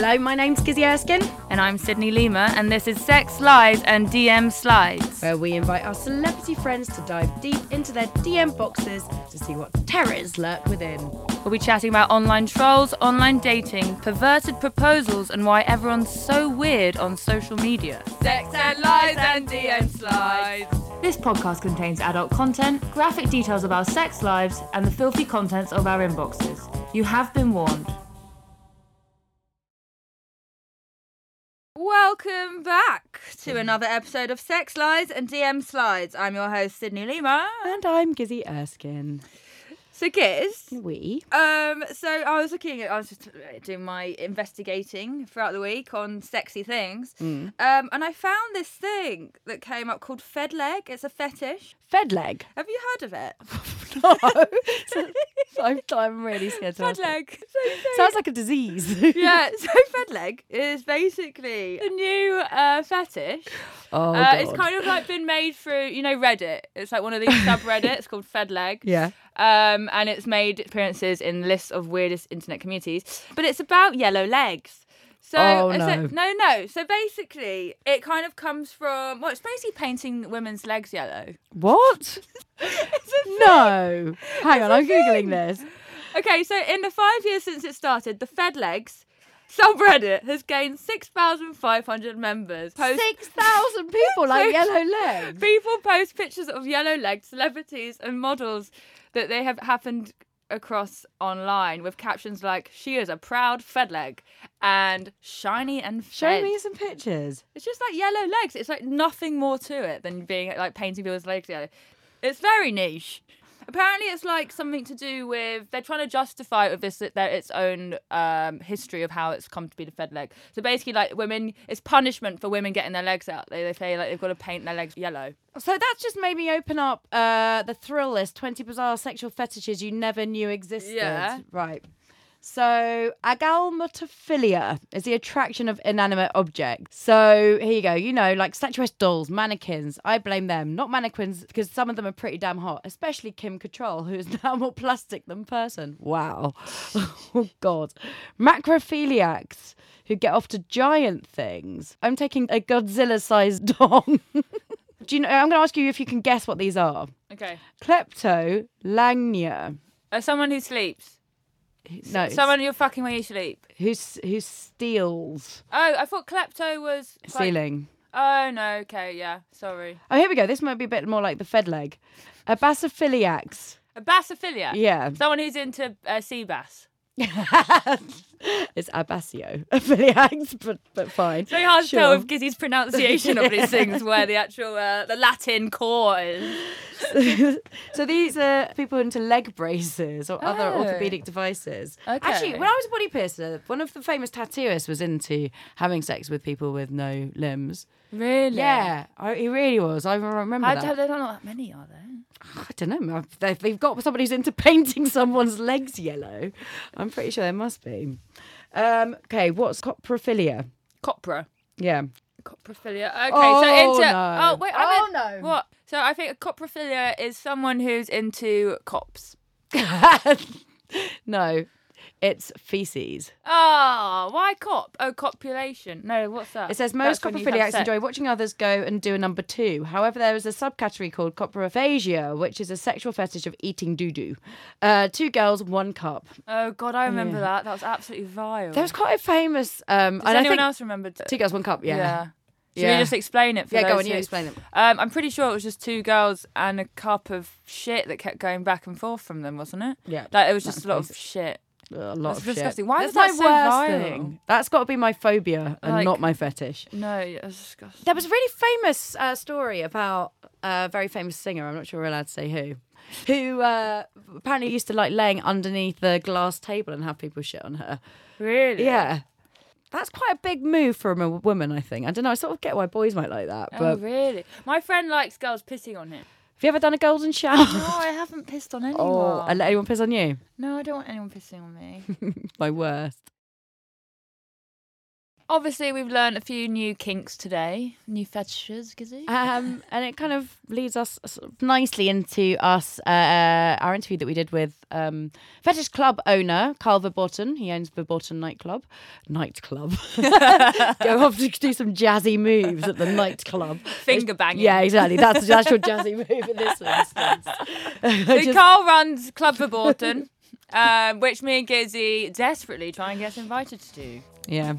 Hello, my name's Gizzi Erskine, And I'm Sydney Lima, and this is Sex, Lies, and DM Slides. where we invite our celebrity friends to dive deep into their DM boxes to see what terrors lurk within. We'll be chatting about online trolls, online dating, perverted proposals, and why everyone's so weird on social media. Sex and Lies and DM Slides. This podcast contains adult content, graphic details of our sex lives, and the filthy contents of our inboxes. You have been warned. Welcome back to another episode of Sex Lies and DM Slides. I'm your host, Sydney Lima. And I'm Gizzi Erskine. So, Giz, We. um, so I was looking at, I was just doing my investigating throughout the week on sexy things, Mm. um, and I found this thing that came up called fed leg. It's a fetish. Fed leg. Have you heard of it? No. I'm, I'm really scared to Fed leg. So, so- Sounds like a disease. yeah, so fed leg is basically a new uh, fetish. Oh, uh, it's kind of like been made through, you know, Reddit. It's like one of these subreddits called Fed Leg. Yeah. Um, and it's made appearances in lists of weirdest internet communities. But it's about yellow legs. So, Oh, so- no. no, no. So basically, it kind of comes from well, it's basically painting women's legs yellow. What? It's. No. Hang on, a I'm Googling this. Okay, so in the five years since it started, the Fed Legs subreddit has gained six thousand five hundred members. Post- 6,000 people like yellow legs. People post pictures of yellow legged celebrities and models that they have happened across online with captions like "She is a proud fed leg" and "Shiny and Show me some pictures. It's just like yellow legs. It's like nothing more to it than being like painting people's legs yellow. It's very niche. Apparently, it's like something to do with they're trying to justify it with this their its own um, history of how it's come to be the fed leg. So basically, like women, it's punishment for women getting their legs out. They they say like they've got to paint their legs yellow. So that's just made me open up uh, the Thrillist 20 bizarre sexual fetishes you never knew existed. Yeah. Right. So, agalmatophilia is the attraction of inanimate objects. So, here you go. You know, like statuesque dolls, mannequins. I blame them, not mannequins, because some of them are pretty damn hot, especially Kim Cattrall, who is now more plastic than person. Wow. oh, God. Macrophiliacs who get off to giant things. I'm taking a Godzilla sized dong. Do you know? I'm going to ask you if you can guess what these are. Okay, Kleptolagnia. uh, someone who sleeps. No, Someone you're fucking when you sleep. who s- who steals Oh, I thought klepto was like- stealing. Oh no. Okay, yeah. Sorry. Oh, here we go. This might be a bit more like the Fed leg. A basophiliacs. A basophilia. Yeah, Someone who's into uh, sea bass. it's abasio philiacs, but but fine. It's very hard to tell with Gizzi's pronunciation of these things where the actual uh, the Latin core is. so these are people into leg braces or other Oh. orthopedic devices. Okay. Actually, when I was a body piercer, one of the famous tattooists was into having sex with people with no limbs. Really? Yeah, I, he really was. I remember I that. don't, there not that many, are there? I don't know. They've got somebody who's into painting someone's legs yellow. I'm pretty sure there must be. Um, okay, what's coprophilia? Copra. Yeah. Coprophilia. Okay, Oh, so into. no. Oh wait. I Oh, meant- no. What? So I think a coprophilia is someone who's into cops. no, it's feces. Oh, why cop? Oh, copulation. No, what's that? It says most That's when you have coprophiliacs sex. enjoy watching others go and do a number two. However, there is a subcategory called coprophagia, which is a sexual fetish of eating doo doo. Uh, two girls, one cup. Oh God, I remember Yeah. that. That was absolutely vile. There was quite a famous. Um, Does and I anyone think else remember? Two girls, one cup. Yeah. Yeah. Should Yeah. we just explain it? For Yeah, go those on, you who- explain it. Um, I'm pretty sure it was just two girls and a cup of shit that kept going back and forth from them, wasn't it? Yeah. Like it was just a lot of shit. A lot That's of shit. disgusting. Why is that so thing. That's got to be my phobia and Like- not my fetish. No, yeah, it's disgusting. There was a really famous uh, story about a very famous singer. I'm not sure we're allowed to say who. Who uh, apparently used to like laying underneath the glass table and have people shit on her. Really? Yeah. That's quite a big move from a woman, I think. I don't know. I sort of get why boys might like that. Oh, But really? My friend likes girls pissing on him. Have you ever done a golden shower? No, I haven't pissed on oh, anyone. oh, and let anyone piss on you? No, I don't want anyone pissing on me. My worst. Obviously, we've learned a few new kinks today, new fetishes, Gizzi. Um, and it kind of leads us sort of nicely into us uh, our interview that we did with um, fetish club owner Karl Verboten. He owns Verboten nightclub. Nightclub. Go off to do some jazzy moves at the nightclub. Finger banging. Yeah, exactly. That's that's your jazzy move in this instance. So Just- Karl runs Klub Verboten, um, which me and Gizzy desperately try and get invited to do. yeah.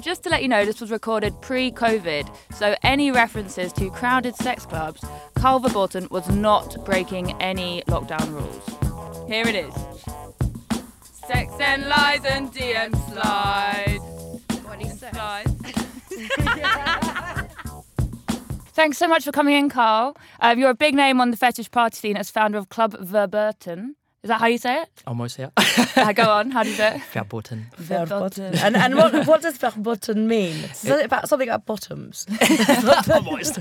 Just to let you know, this was recorded pre COVID, so any references to crowded sex clubs, Karl Verboten was not breaking any lockdown rules. Here it is Sex and lies and DM slides. Thanks so much for coming in, Karl. Um, you're a big name on the fetish party scene as founder of Klub Verboten. Is that how you say it? Almost, yeah. Uh, go on, how do you say it? Verboten. Verboten. And and what what does verboten mean? Is it about something about bottoms? Almost.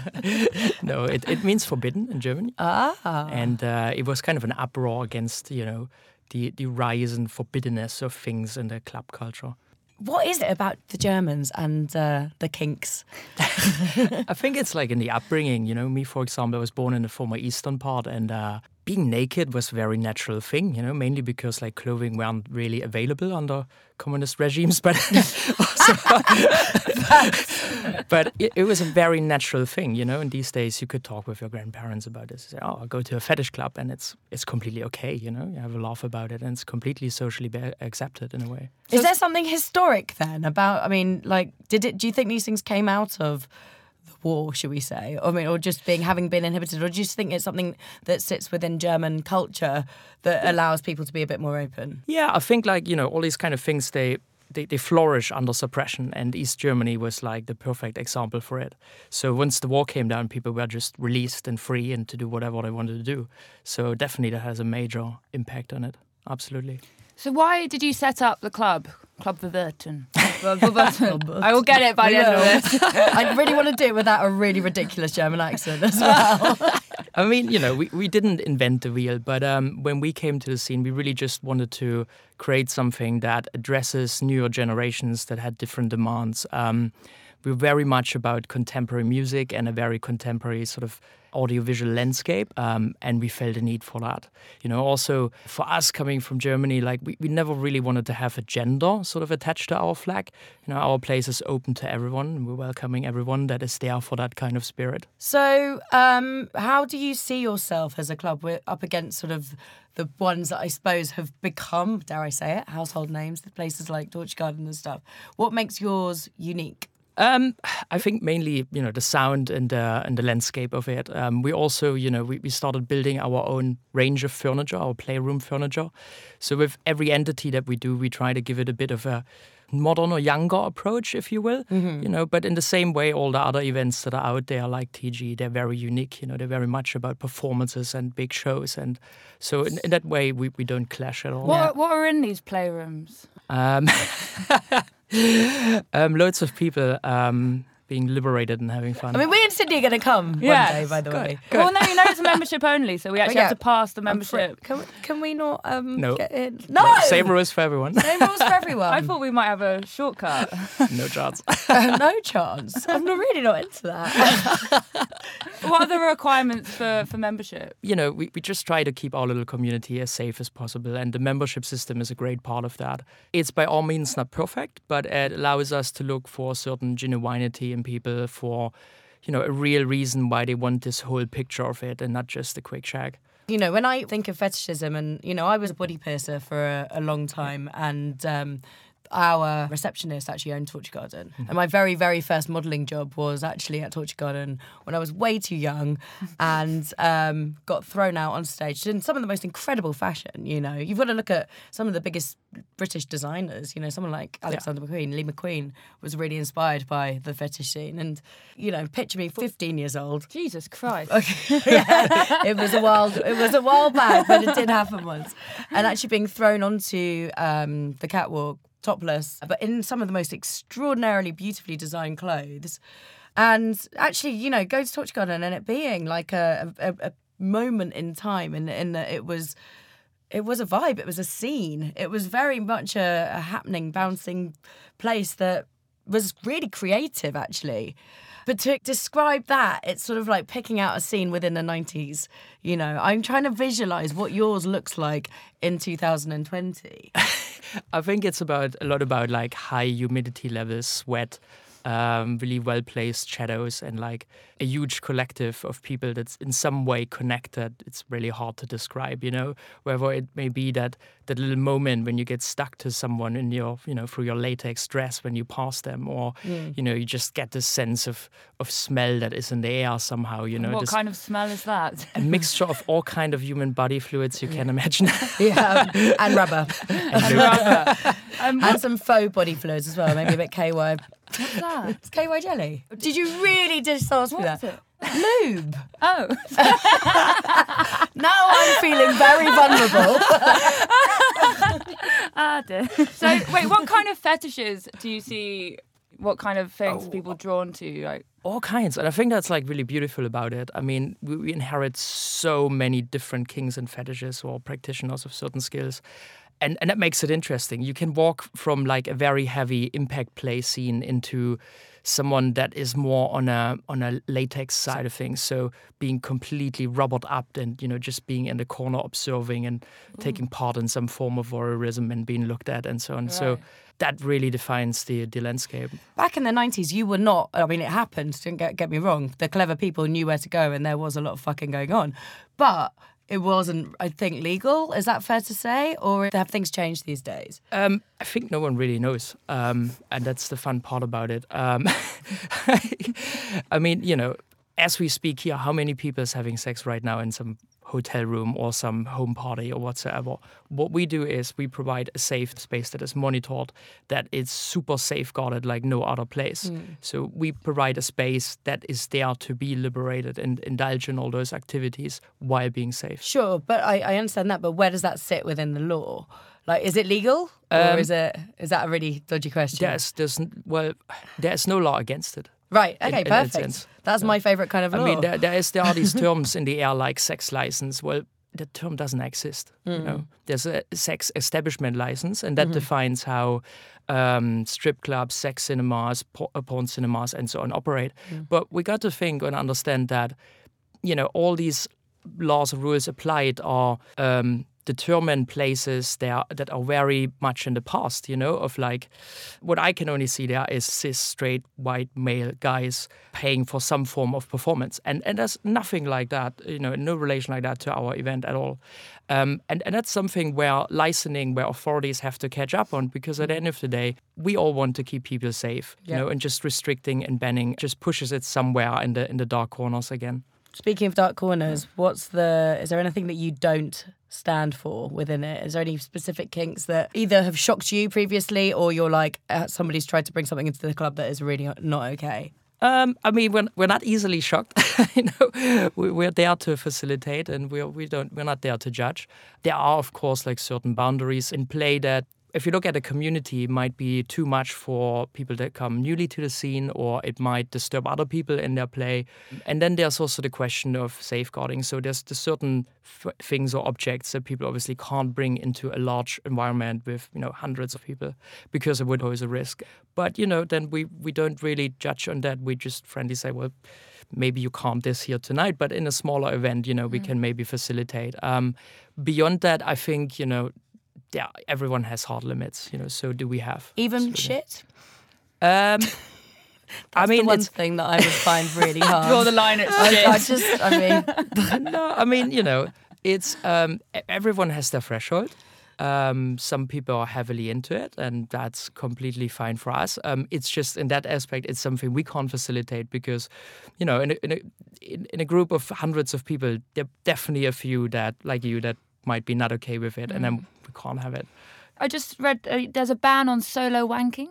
no, it, it means forbidden in Germany. ah. And uh, it was kind of an uproar against, you know, the, the rise and forbiddenness of things in the club culture. What is it about the Germans and uh, the kinks? I think it's like in the upbringing, you know, me, for example, I was born in the former eastern part and uh, being naked was a very natural thing, you know, mainly because like clothing weren't really available under communist regimes, but also, but it, it was a very natural thing, you know. In these days, you could talk with your grandparents about this. Say, oh, I'll go to a fetish club, and it's it's completely okay, you know. You have a laugh about it, and it's completely socially be- accepted in a way. Is there something historic then about? I mean, like, did it? Do you think these things came out of the war, should we say? I mean, or just being having been inhibited, or do you just think it's something that sits within German culture that allows people to be a bit more open? Yeah, I think like you know all these kind of things they. They, they flourish under suppression, and East Germany was like the perfect example for it. So once the war came down, people were just released and free and to do whatever they wanted to do. So definitely that has a major impact on it. Absolutely. So why did you set up the club, Klub Verboten? Verboten. I will get it by the end of this. I really want to do it without a really ridiculous German accent as well. I mean, you know, we, we didn't invent the wheel, but um, when we came to the scene, we really just wanted to create something that addresses newer generations that had different demands. Um, we're very much about contemporary music and a very contemporary sort of audiovisual landscape, um, and we felt a need for that. You know, also for us coming from Germany, like we, we never really wanted to have a gender sort of attached to our flag. You know, our place is open to everyone, we're welcoming everyone that is there for that kind of spirit. So, um, how do you see yourself as a club? We're up against sort of the ones that I suppose have become, dare I say it, household names, the places like Torture Garden and stuff. What makes yours unique? Um, I think mainly, you know, the sound and uh, and the landscape of it. Um, we also, you know, we, we started building our own range of furniture, our playroom furniture. So with every entity that we do, we try to give it a bit of a modern or younger approach, if you will. You know, but in the same way, all the other events that are out there, like TG, they're very unique. You know, they're very much about performances and big shows, and so in, in that way, we, we don't clash at all. What, what are in these playrooms? Um, um, loads of people um, being liberated and having fun. I mean, we in Sydney are going to come Yes, one day, by the way. Well, no, you know it's a membership only, so we actually yeah. have to pass the membership. Can, we- can we not um, No. get in? No! Same rules for everyone. Same rules for everyone. I thought we might have a shortcut. no chance. Uh, no chance. I'm not really not into that. what are the requirements for, for membership? you know, we, we just try to keep our little community as safe as possible, and the membership system is a great part of that. It's by all means not perfect, but it allows us to look for certain genuinity in people, for you know, a real reason why they want this whole picture of it, and not just a quick shag. You know, when I think of fetishism, and you know, I was a body piercer for a, a long time, and um, our receptionist actually owned Torture Garden. And my very, very first modelling job was actually at Torture Garden when I was way too young and um, got thrown out on stage in some of the most incredible fashion. You know, you've got to look at some of the biggest British designers. You know, someone like Alexander McQueen, Lee McQueen was really inspired by the fetish scene. And, you know, picture me 15 years old Jesus Christ. yeah, it was a while. It was a while back, but it did happen once. And actually being thrown onto um, the catwalk topless, but in some of the most extraordinarily beautifully designed clothes, and actually, you know, go to Torture Garden and it being like a, a, a moment in time, and in that it was. It was a vibe. It was a scene. It was very much a, a happening, bouncing place that was really creative, actually. But to describe that, it's sort of like picking out a scene within the 90s. You know, I'm trying to visualize what yours looks like in 2020. I think it's about a lot about like high humidity levels, sweat, um, really well placed shadows, and like a huge collective of people that's in some way connected. It's really hard to describe, you know. Whether it may be that that little moment when you get stuck to someone in your, you know, through your latex dress when you pass them, or you know, you just get this sense of of smell that is in the air somehow. You know, what kind of smell is that? a mixture of all kind of human body fluids you can imagine. yeah, and rubber. Rubber. um, and some faux body fluids as well, maybe a bit KY. What's that? It's KY jelly. Did you really just ask me What that? is it? Lube. Oh, Now I'm feeling very vulnerable. ah, dear. So, wait, what kind of fetishes do you see? What kind of things Oh, are people drawn to? Like, all kinds and i think that's like really beautiful about it i mean we, we inherit so many different kinks and fetishes or practitioners of certain skills and and that makes it interesting. You can walk from like a very heavy impact play scene into someone that is more on a on a latex side of things. So being completely rubbered up and you know just being in the corner observing and mm. taking part in some form of voyeurism and being looked at and so on. So that really defines the the landscape. Back in the 90s, you were not, I mean, it happened, don't get, get me wrong. The clever people knew where to go and there was a lot of fucking going on. But it wasn't, I think, legal. Is that fair to say? Or have things changed these days? Um, I think no one really knows, um, and that's the fun part about it. Um, I mean, you know, as we speak here, how many people is having sex right now in some hotel room or some home party or whatsoever? What we do is we provide a safe space that is monitored, that is super safeguarded like no other place. So we provide a space that is there to be liberated and indulge in all those activities while being safe. Sure, but I, I understand that. But where does that sit within the law? Like, is it legal? Or Um, is it is that a really dodgy question? There's, there's, well, there's no law against it. Right. in- Okay. in that perfect. That's my favorite kind of law. I mean, there, there is there are these terms in the air like sex license. Well, the term doesn't exist. You Mm. know, there's a sex establishment license, and that Mm-hmm. defines how um, strip clubs, sex cinemas, por- uh, porn cinemas, and so on operate. Mm. But we got to think and understand that, you know, all these laws and rules applied are. Um, determine places there that are very much in the past you know of like what i can only see there is cis straight white male guys paying for some form of performance. And and there's nothing like that you know no relation like that to our event at all. Um, and and that's something where licensing where authorities have to catch up on because at the end of the day we all want to keep people safe you know and just restricting and banning just pushes it somewhere in the in the dark corners again. Speaking of dark corners, what's the? Is there anything that you don't stand for within it? Is there any specific kinks that either have shocked you previously, or you're like uh, somebody's tried to bring something into the club that is really not okay? Um, I mean, we're, we're not easily shocked. you know, we, we're there to facilitate, and we're we don't we're not there to judge. There are, of course, like certain boundaries in play that, if you look at a community, it might be too much for people that come newly to the scene, or it might disturb other people in their play. And then there's also the question of safeguarding. So there's the certain f- things or objects that people obviously can't bring into a large environment with you know hundreds of people because it would pose a risk. But you know, then we we don't really judge on that. We just friendly say, well, maybe you can't this here tonight, but in a smaller event, you know, we can maybe facilitate. Um, beyond that, I think you know, yeah, everyone has hard limits. You know, so do we have Even Absolutely. shit. Um, I mean, the one thing that I would find really hard. draw the line at I, shit. I just, I mean, no, I mean, you know, it's um, everyone has their threshold. Um, some people are heavily into it, and that's completely fine for us. Um, it's just in that aspect, it's something we can't facilitate because, you know, in a, in a in, in a group of hundreds of people, there are definitely a few that, like you, that might be not okay with it, and then we can't have it. I just read uh, there's a ban on solo wanking.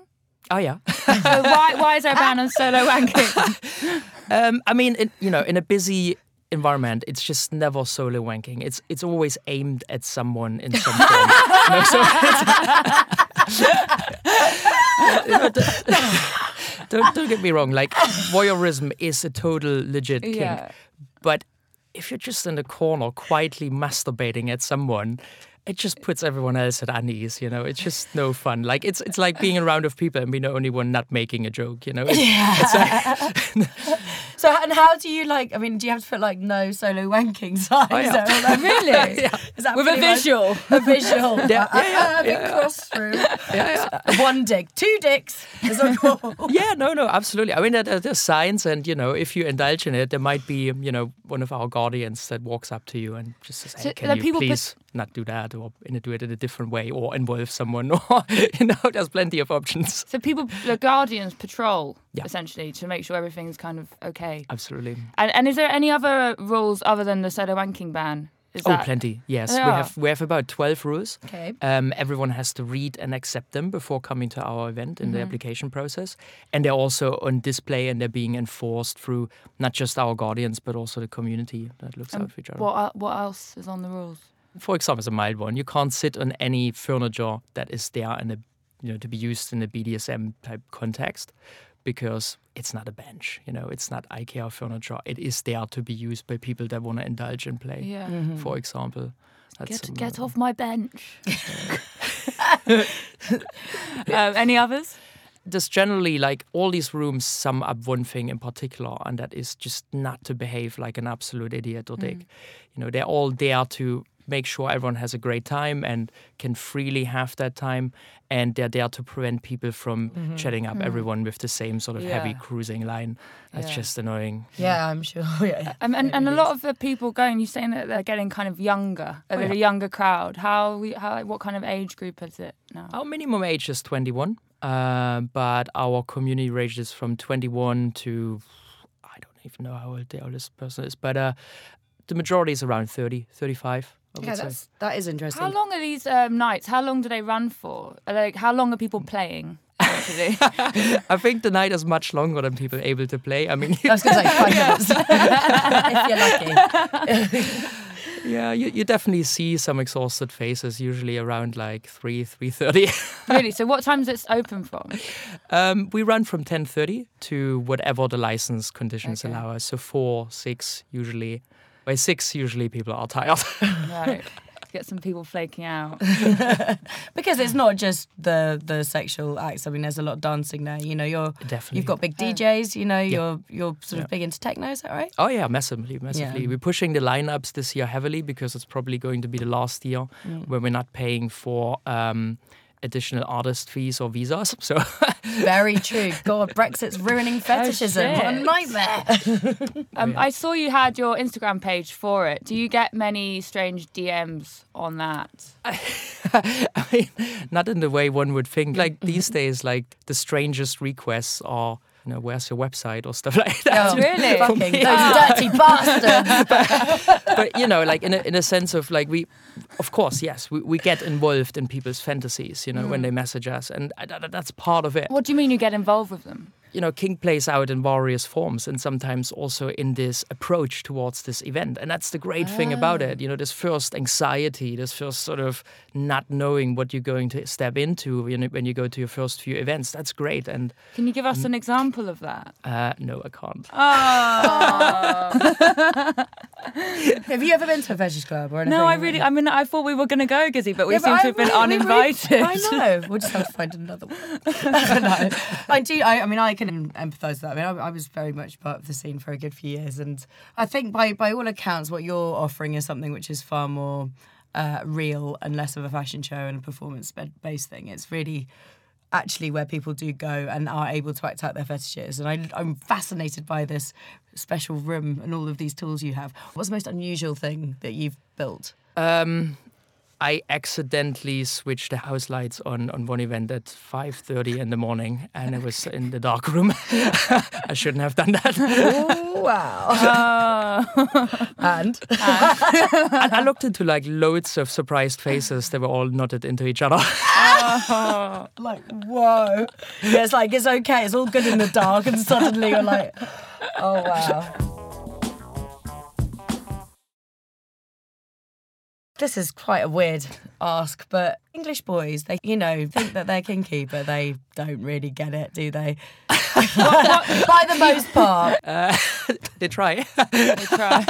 Oh yeah. So why why is there a ban on solo wanking? Um, I mean, in, you know, in a busy environment, it's just never solo wanking. It's it's always aimed at someone in some form. Know, so it's- don't don't get me wrong. Like voyeurism is a total legit kink, Yeah. but if you're just in the corner quietly masturbating at someone. It just puts everyone else at unease. You know, it's just no fun. Like it's it's like being around of people and being the only one not making a joke. You know, it's, it's like, So and how do you like? I mean, do you have to put like no solo wanking signs? Oh, yeah. there? Like, really? Is that With a pretty much- visual. A visual. Yeah, Uh, yeah, yeah, uh, big yeah. cross through. yeah, yeah. One dick, two dicks. Is a call. yeah, no, no, absolutely. I mean, there- there- there's signs, and you know, if you indulge in it, there might be, you know, one of our guardians that walks up to you and just says, "Hey, So, can like, you people put- please not do that, or do it in a different way, or involve someone, or you know, there's plenty of options." So people, the guardians patrol Yeah. essentially to make sure everything's kind of okay. Absolutely. And, and is there any other rules other than the solo wanking ban? Is Oh, that- plenty. Yes, we have we have about twelve rules. Okay. Um, everyone has to read and accept them before coming to our event in Mm-hmm. the application process, and they're also on display and they're being enforced through not just our guardians but also the community that looks And out for each other. What what else is on the rules? For example, is a mild one. You can't sit on any furniture that is there in a, you know, to be used in a BDSM type context, because it's not a bench. You know, it's not IKEA furniture. It is there to be used by people that want to indulge and play. Yeah. For example, That's Get get uh, off my bench. um, any others? Just generally, like all these rooms sum up one thing in particular, and that is just not to behave like an absolute idiot or dick. You know, they're all there to make sure everyone has a great time and can freely have that time, and they're there to prevent people from chatting up everyone with the same sort of heavy cruising line. That's Yeah. just annoying. Yeah, I'm sure. Yeah. Um, and and a lot of the people going, you're saying that they're getting kind of younger, a Oh, yeah. a younger crowd. How we how what kind of age group is it now? Our minimum age is 21, uh, but our community ranges from 21 to I don't even know how old the oldest person is, but uh, the majority is around 30, 35. I would Yeah, say. that's that is interesting. How long are these um, nights? How long do they run for? Like, how long are people playing? I think the night is much longer than people able to play. I mean, I was going to say five minutes. if you're lucky. yeah, you, you definitely see some exhausted faces, usually around like three, three thirty. really. So what time is it open from? um, we run from ten thirty to whatever the license conditions Okay. allow us. So four, six usually. By six, usually people are tired. Right. Get some people flaking out. because it's not just the the sexual acts. I mean, there's a lot of dancing there. You know, you're Definitely. you've got big DJs. You know, you're you're sort Yeah. of big into techno. Is that right? Oh yeah, massively, massively. Yeah. We're pushing the lineups this year heavily because it's probably going to be the last year Mm. where we're not paying for um, additional artist fees or visas. So Very true. God, Brexit's ruining fetishism. what a shit. nightmare. Um, I saw you had your Instagram page for it. Do you get many strange DMs on that? I mean, not in the way one would think. Like these days, like the strangest requests are, you know, where's your website or stuff like that. Oh, Really? Fucking those dirty bastards. but you know, like in a, in a sense of like we, of course, yes, we, we get involved in people's fantasies. You know, when mm. they message us, and I- that, that's part of it. What do you mean you get involved with them? You know, Kink plays out in various forms and sometimes also in this approach towards this event. And that's the great thing about it. Ah. You know, this first anxiety, this first sort of not knowing what you're going to step into you know, when you go to your first few events. That's great. And Can you give us um, an example of that? uh, no, I can't. Ah. have you ever been to a fetish club or anything? No, I really. I mean, I thought we were going to go, Gizzi, but we Yeah, but seem I to have been really- uninvited. I know. We'll just have to find another one. no, I do. I, I mean, I can empathise with that. I mean, I, I was very much part of the scene for a good few years, and I think by by all accounts, what you're offering is something which is far more uh, real and less of a fashion show and a performance based thing. It's really actually where people do go and are able to act out their fetishes. And I, I'm fascinated by this special room and all of these tools you have. What's the most unusual thing that you've built? Um, I accidentally switched the house lights on on one event at 5:30 in the morning, and it was in the dark room. I shouldn't have done that. Oh, wow. Uh, and? I, I looked into like loads of surprised faces. They were all knotted into each other. like whoa yeah, it's like it's okay it's all good in the dark and suddenly you're like oh wow this is quite a weird ask, but English boys, they, you know, think that they're kinky, but they don't really get it, do they? By the most part. They try. They try.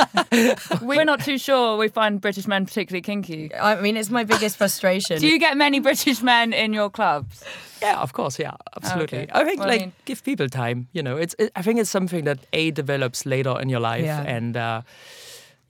We're not too sure we find British men particularly kinky. I mean, it's my biggest frustration. Do you get many British men in your clubs? yeah, of course. Yeah, absolutely. Okay. I think Well, I like mean- give people time. You know, it's. It, I think it's something that a develops later in your life, Yeah. and uh,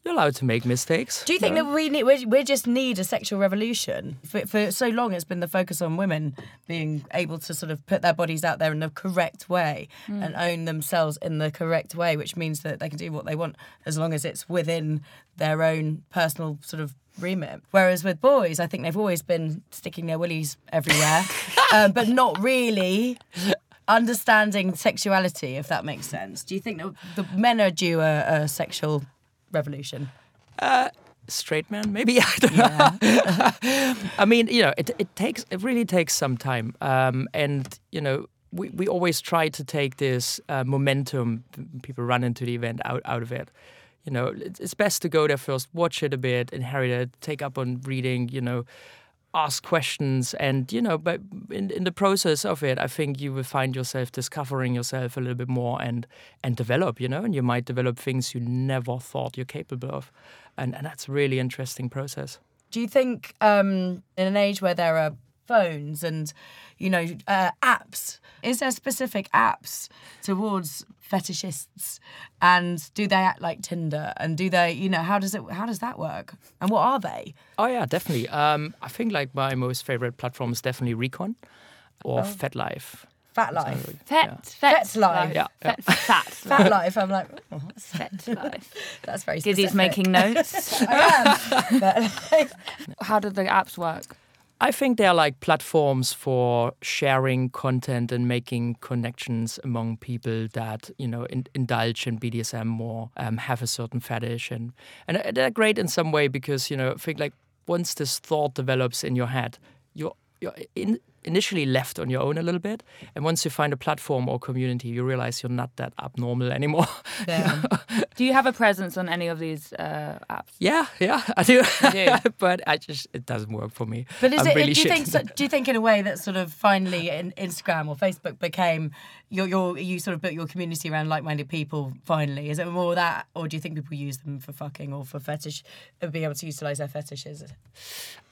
you're allowed to make mistakes. Do you think that we need we, we just need a sexual revolution? For, for so long, it's been the focus on women being able to sort of put their bodies out there in the correct way and own themselves in the correct way, which means that they can do what they want as long as it's within their own personal sort of remit. Whereas with boys, I think they've always been sticking their willies everywhere, um, but not really. Understanding sexuality, if that makes sense. Do you think that the men are due a, a sexual revolution? straight man maybe? I don't know. I mean you know it, it takes it really takes some time. Um, and you know we, we always try to take this uh, momentum people run into the event out, out of it. You know it's, it's best to go there first watch it a bit inherit it take up on reading you know ask questions and you know but in, in the process of it i think you will find yourself discovering yourself a little bit more and and develop you know and you might develop things you never thought you're capable of. And, and that's a really interesting process. Do you think um, in an age where there are phones and you know uh, apps, is there specific apps towards fetishists, and do they act like Tinder? And do they, you know, how does it, how does that work? And what are they? oh yeah definitely um, i think like my most favorite platform is definitely recon or FetLife. Fat life, Fet, Fet's life. Yeah, yeah. Fet, fat, fat life. I'm like, oh, that's, Fet life. that's very. Gizzi's specific. making notes. I am. How do the apps work? I think they're like platforms for sharing content and making connections among people that you know in, indulge in BDSM more, um, have a certain fetish, and and they're great in some way because you know I think like once this thought develops in your head, you're you're in, initially left on your own a little bit, and once you find a platform or community, you realize you're not that abnormal anymore. yeah. Do you have a presence on any of these uh, apps? yeah, yeah, I do, do? but I just it doesn't work for me. But is I'm it? really do you think? So, do you think in a way that sort of finally in Instagram or Facebook became your your you sort of built your community around like-minded people? Finally, is it more that, or do you think people use them for fucking or for fetish, uh, being able to utilize their fetishes?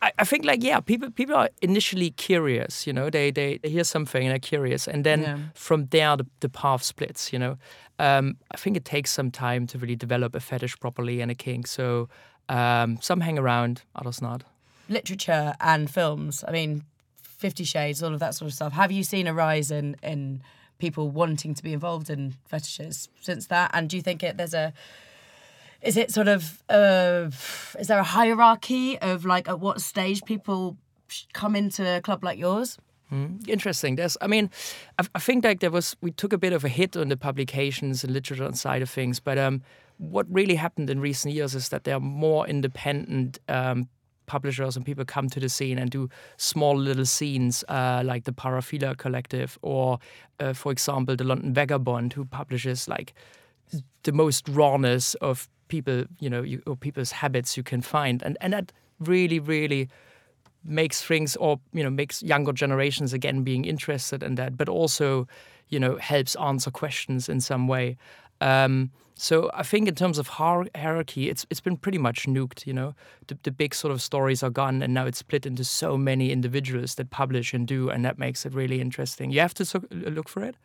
I, I think like yeah, people people are initially curious, you know, they they, they hear something and they're curious, and then Yeah. from there the, the path splits, you know. Um, I think it takes some time to really develop a fetish properly and a kink. So um, some hang around, others not. Literature and films. I mean, Fifty Shades, all of that sort of stuff. Have you seen a rise in in people wanting to be involved in fetishes since that? And do you think it there's a is it sort of uh, is there a hierarchy of like at what stage people come into a club like yours? Interesting. There's, I mean, I, I think like there was, we took a bit of a hit on the publications and literature side of things, but um, what really happened in recent years is that there are more independent um, publishers and people come to the scene and do small little scenes uh, like the Paraphilia Collective or, uh, for example, the London Vagabond, who publishes like the most rawness of people, you know, you, or people's habits you can find, and and that really, really makes things or you know makes younger generations again being interested in that but also you know helps answer questions in some way um, so I think in terms of hierarchy it's it's been pretty much nuked you know the, the big sort of stories are gone and now it's split into so many individuals that publish and do and that makes it really interesting you have to so- look for it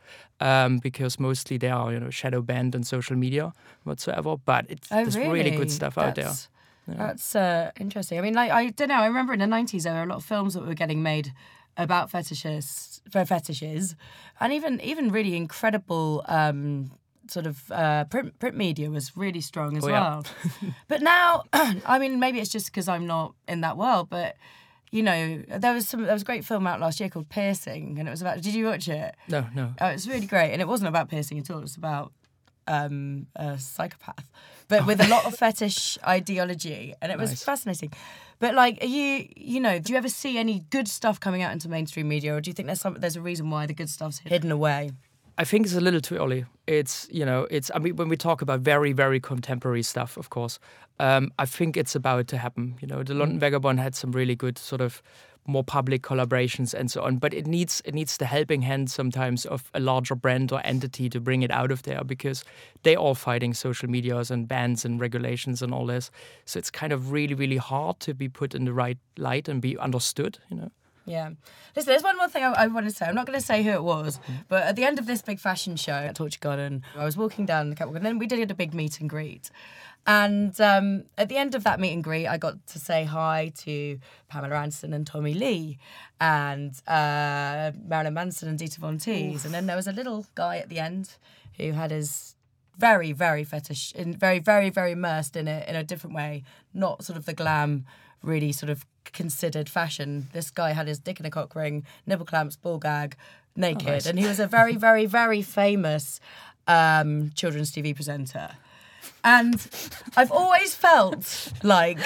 um, because mostly they are you know shadow banned on social media whatsoever but it's there's really good stuff out there That's- That's uh, interesting. I mean, like I don't know. I remember in the nineties there were a lot of films that were getting made about fetishes, for fetishes, and even even really incredible um, sort of uh, print print media was really strong as Oh, yeah. well. but now, I mean, maybe it's just because I'm not in that world, but. You know, there was some. There was a great film out last year called Piercing, and it was about. Did you watch it? no no Oh, it's really great, and it wasn't about piercing at all. It was about um, a psychopath, but with a lot of fetish ideology, and it was Nice. fascinating. But like, are you, you know, do you ever see any good stuff coming out into mainstream media, or do you think there's some, there's a reason why the good stuff's hidden away? I think it's a little too early. It's you know, it's I mean, when we talk about very very contemporary stuff, of course, um, I think it's about to happen. You know, the London Vagabond had some really good sort of more public collaborations and so on. But it needs it needs the helping hand sometimes of a larger brand or entity to bring it out of there because they're all fighting social medias and bans and regulations and all this. So it's kind of really really hard to be put in the right light and be understood. You know. Yeah. Listen, there's one more thing I, I want to say. I'm not going to say who it was, but at the end of this big fashion show at Torture Garden, I was walking down the catwalk and then we did a big meet and greet. And um, at the end of that meet and greet, I got to say hi to Pamela Anderson and Tommy Lee and uh, Marilyn Manson and Dita Von Teese. And then there was a little guy at the end who had his very, very fetish, in very, very, very immersed in it in a different way, not sort of the glam, really sort of considered fashion. This guy had his dick in a cock ring, nipple clamps, ball gag, naked, and he was a very, very, very famous um, children's TV presenter. And I've always felt like,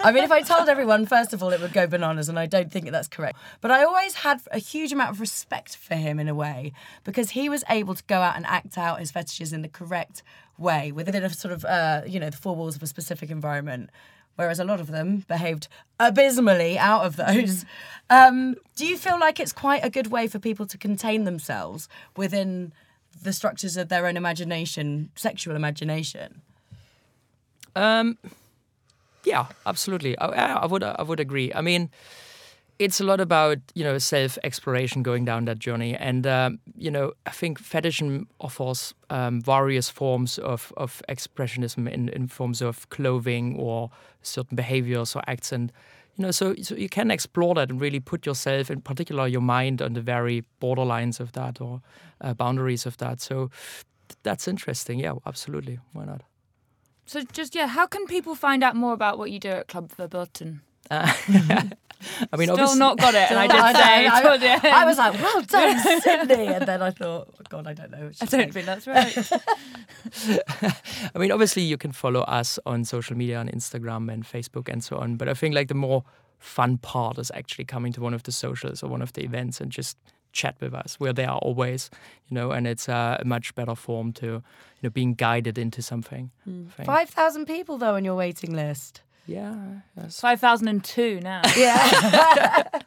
I mean, if I told everyone, first of all, it would go bananas, and I don't think that that's correct. But I always had a huge amount of respect for him in a way because he was able to go out and act out his fetishes in the correct way within a sort of, uh, you know, the four walls of a specific environment. Whereas a lot of them behaved abysmally out of those. Um, do you feel like it's quite a good way for people to contain themselves within the structures of their own imagination, sexual imagination? Um, yeah, absolutely. I, I would I would agree. I mean, it's a lot about you know self exploration, going down that journey, and um, you know I think fetishism offers um, various forms of of expressionism in, in forms of clothing or certain behaviors or acts, and you know so so you can explore that and really put yourself, in particular your mind, on the very borderlines of that or uh, boundaries of that. So that's interesting. Yeah, absolutely. Why not? So just yeah, how can people find out more about what you do at Klub Verboten? I mean, Still not got it, and I I did say I- the. I was like, well done, Sydney. And then I thought, oh, God, I don't know. I don't saying. think that's right. I mean, obviously, you can follow us on social media, on Instagram and Facebook and so on. But I think like the more fun part is actually coming to one of the socials or one of the events and just chat with us. We're there always, you know, and it's uh, a much better form to, you know, being guided into something. I think. 5,000 people, though, on your waiting list. Yeah. Yes. Five thousand and two now. Yeah.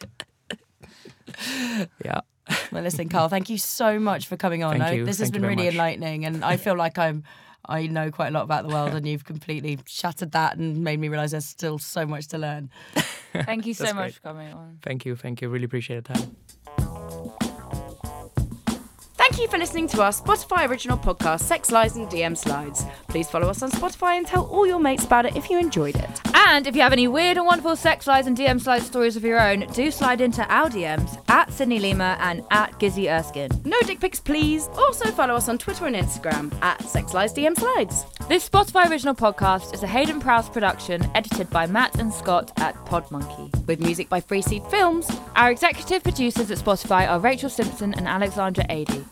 Yeah. well, listen, Karl, thank you so much for coming on. Thank I- you. This has Thank you been very really much. enlightening, and I feel like I'm. I know quite a lot about the world, and you've completely shattered that and made me realise there's still so much to learn. Thank you so That's much great. for coming on. Thank you. Thank you. Really appreciate the time. Thank you for listening to our Spotify original podcast, Sex Lies and DM Slides. Please follow us on Spotify and tell all your mates about it if you enjoyed it. And if you have any weird and wonderful sex lies and DM slide stories of your own, do slide into our DMs at Sydney Lima and at Gizzi Erskine. No dick pics, please. Also follow us on Twitter and Instagram at Sex Lies DM Slides. This Spotify original podcast is a Heydon Prowse production, edited by Matt and Scott at Podmonkey. With music by Free Seed Films. Our executive producers at Spotify are Rachel Simpson and Alexandra Adey.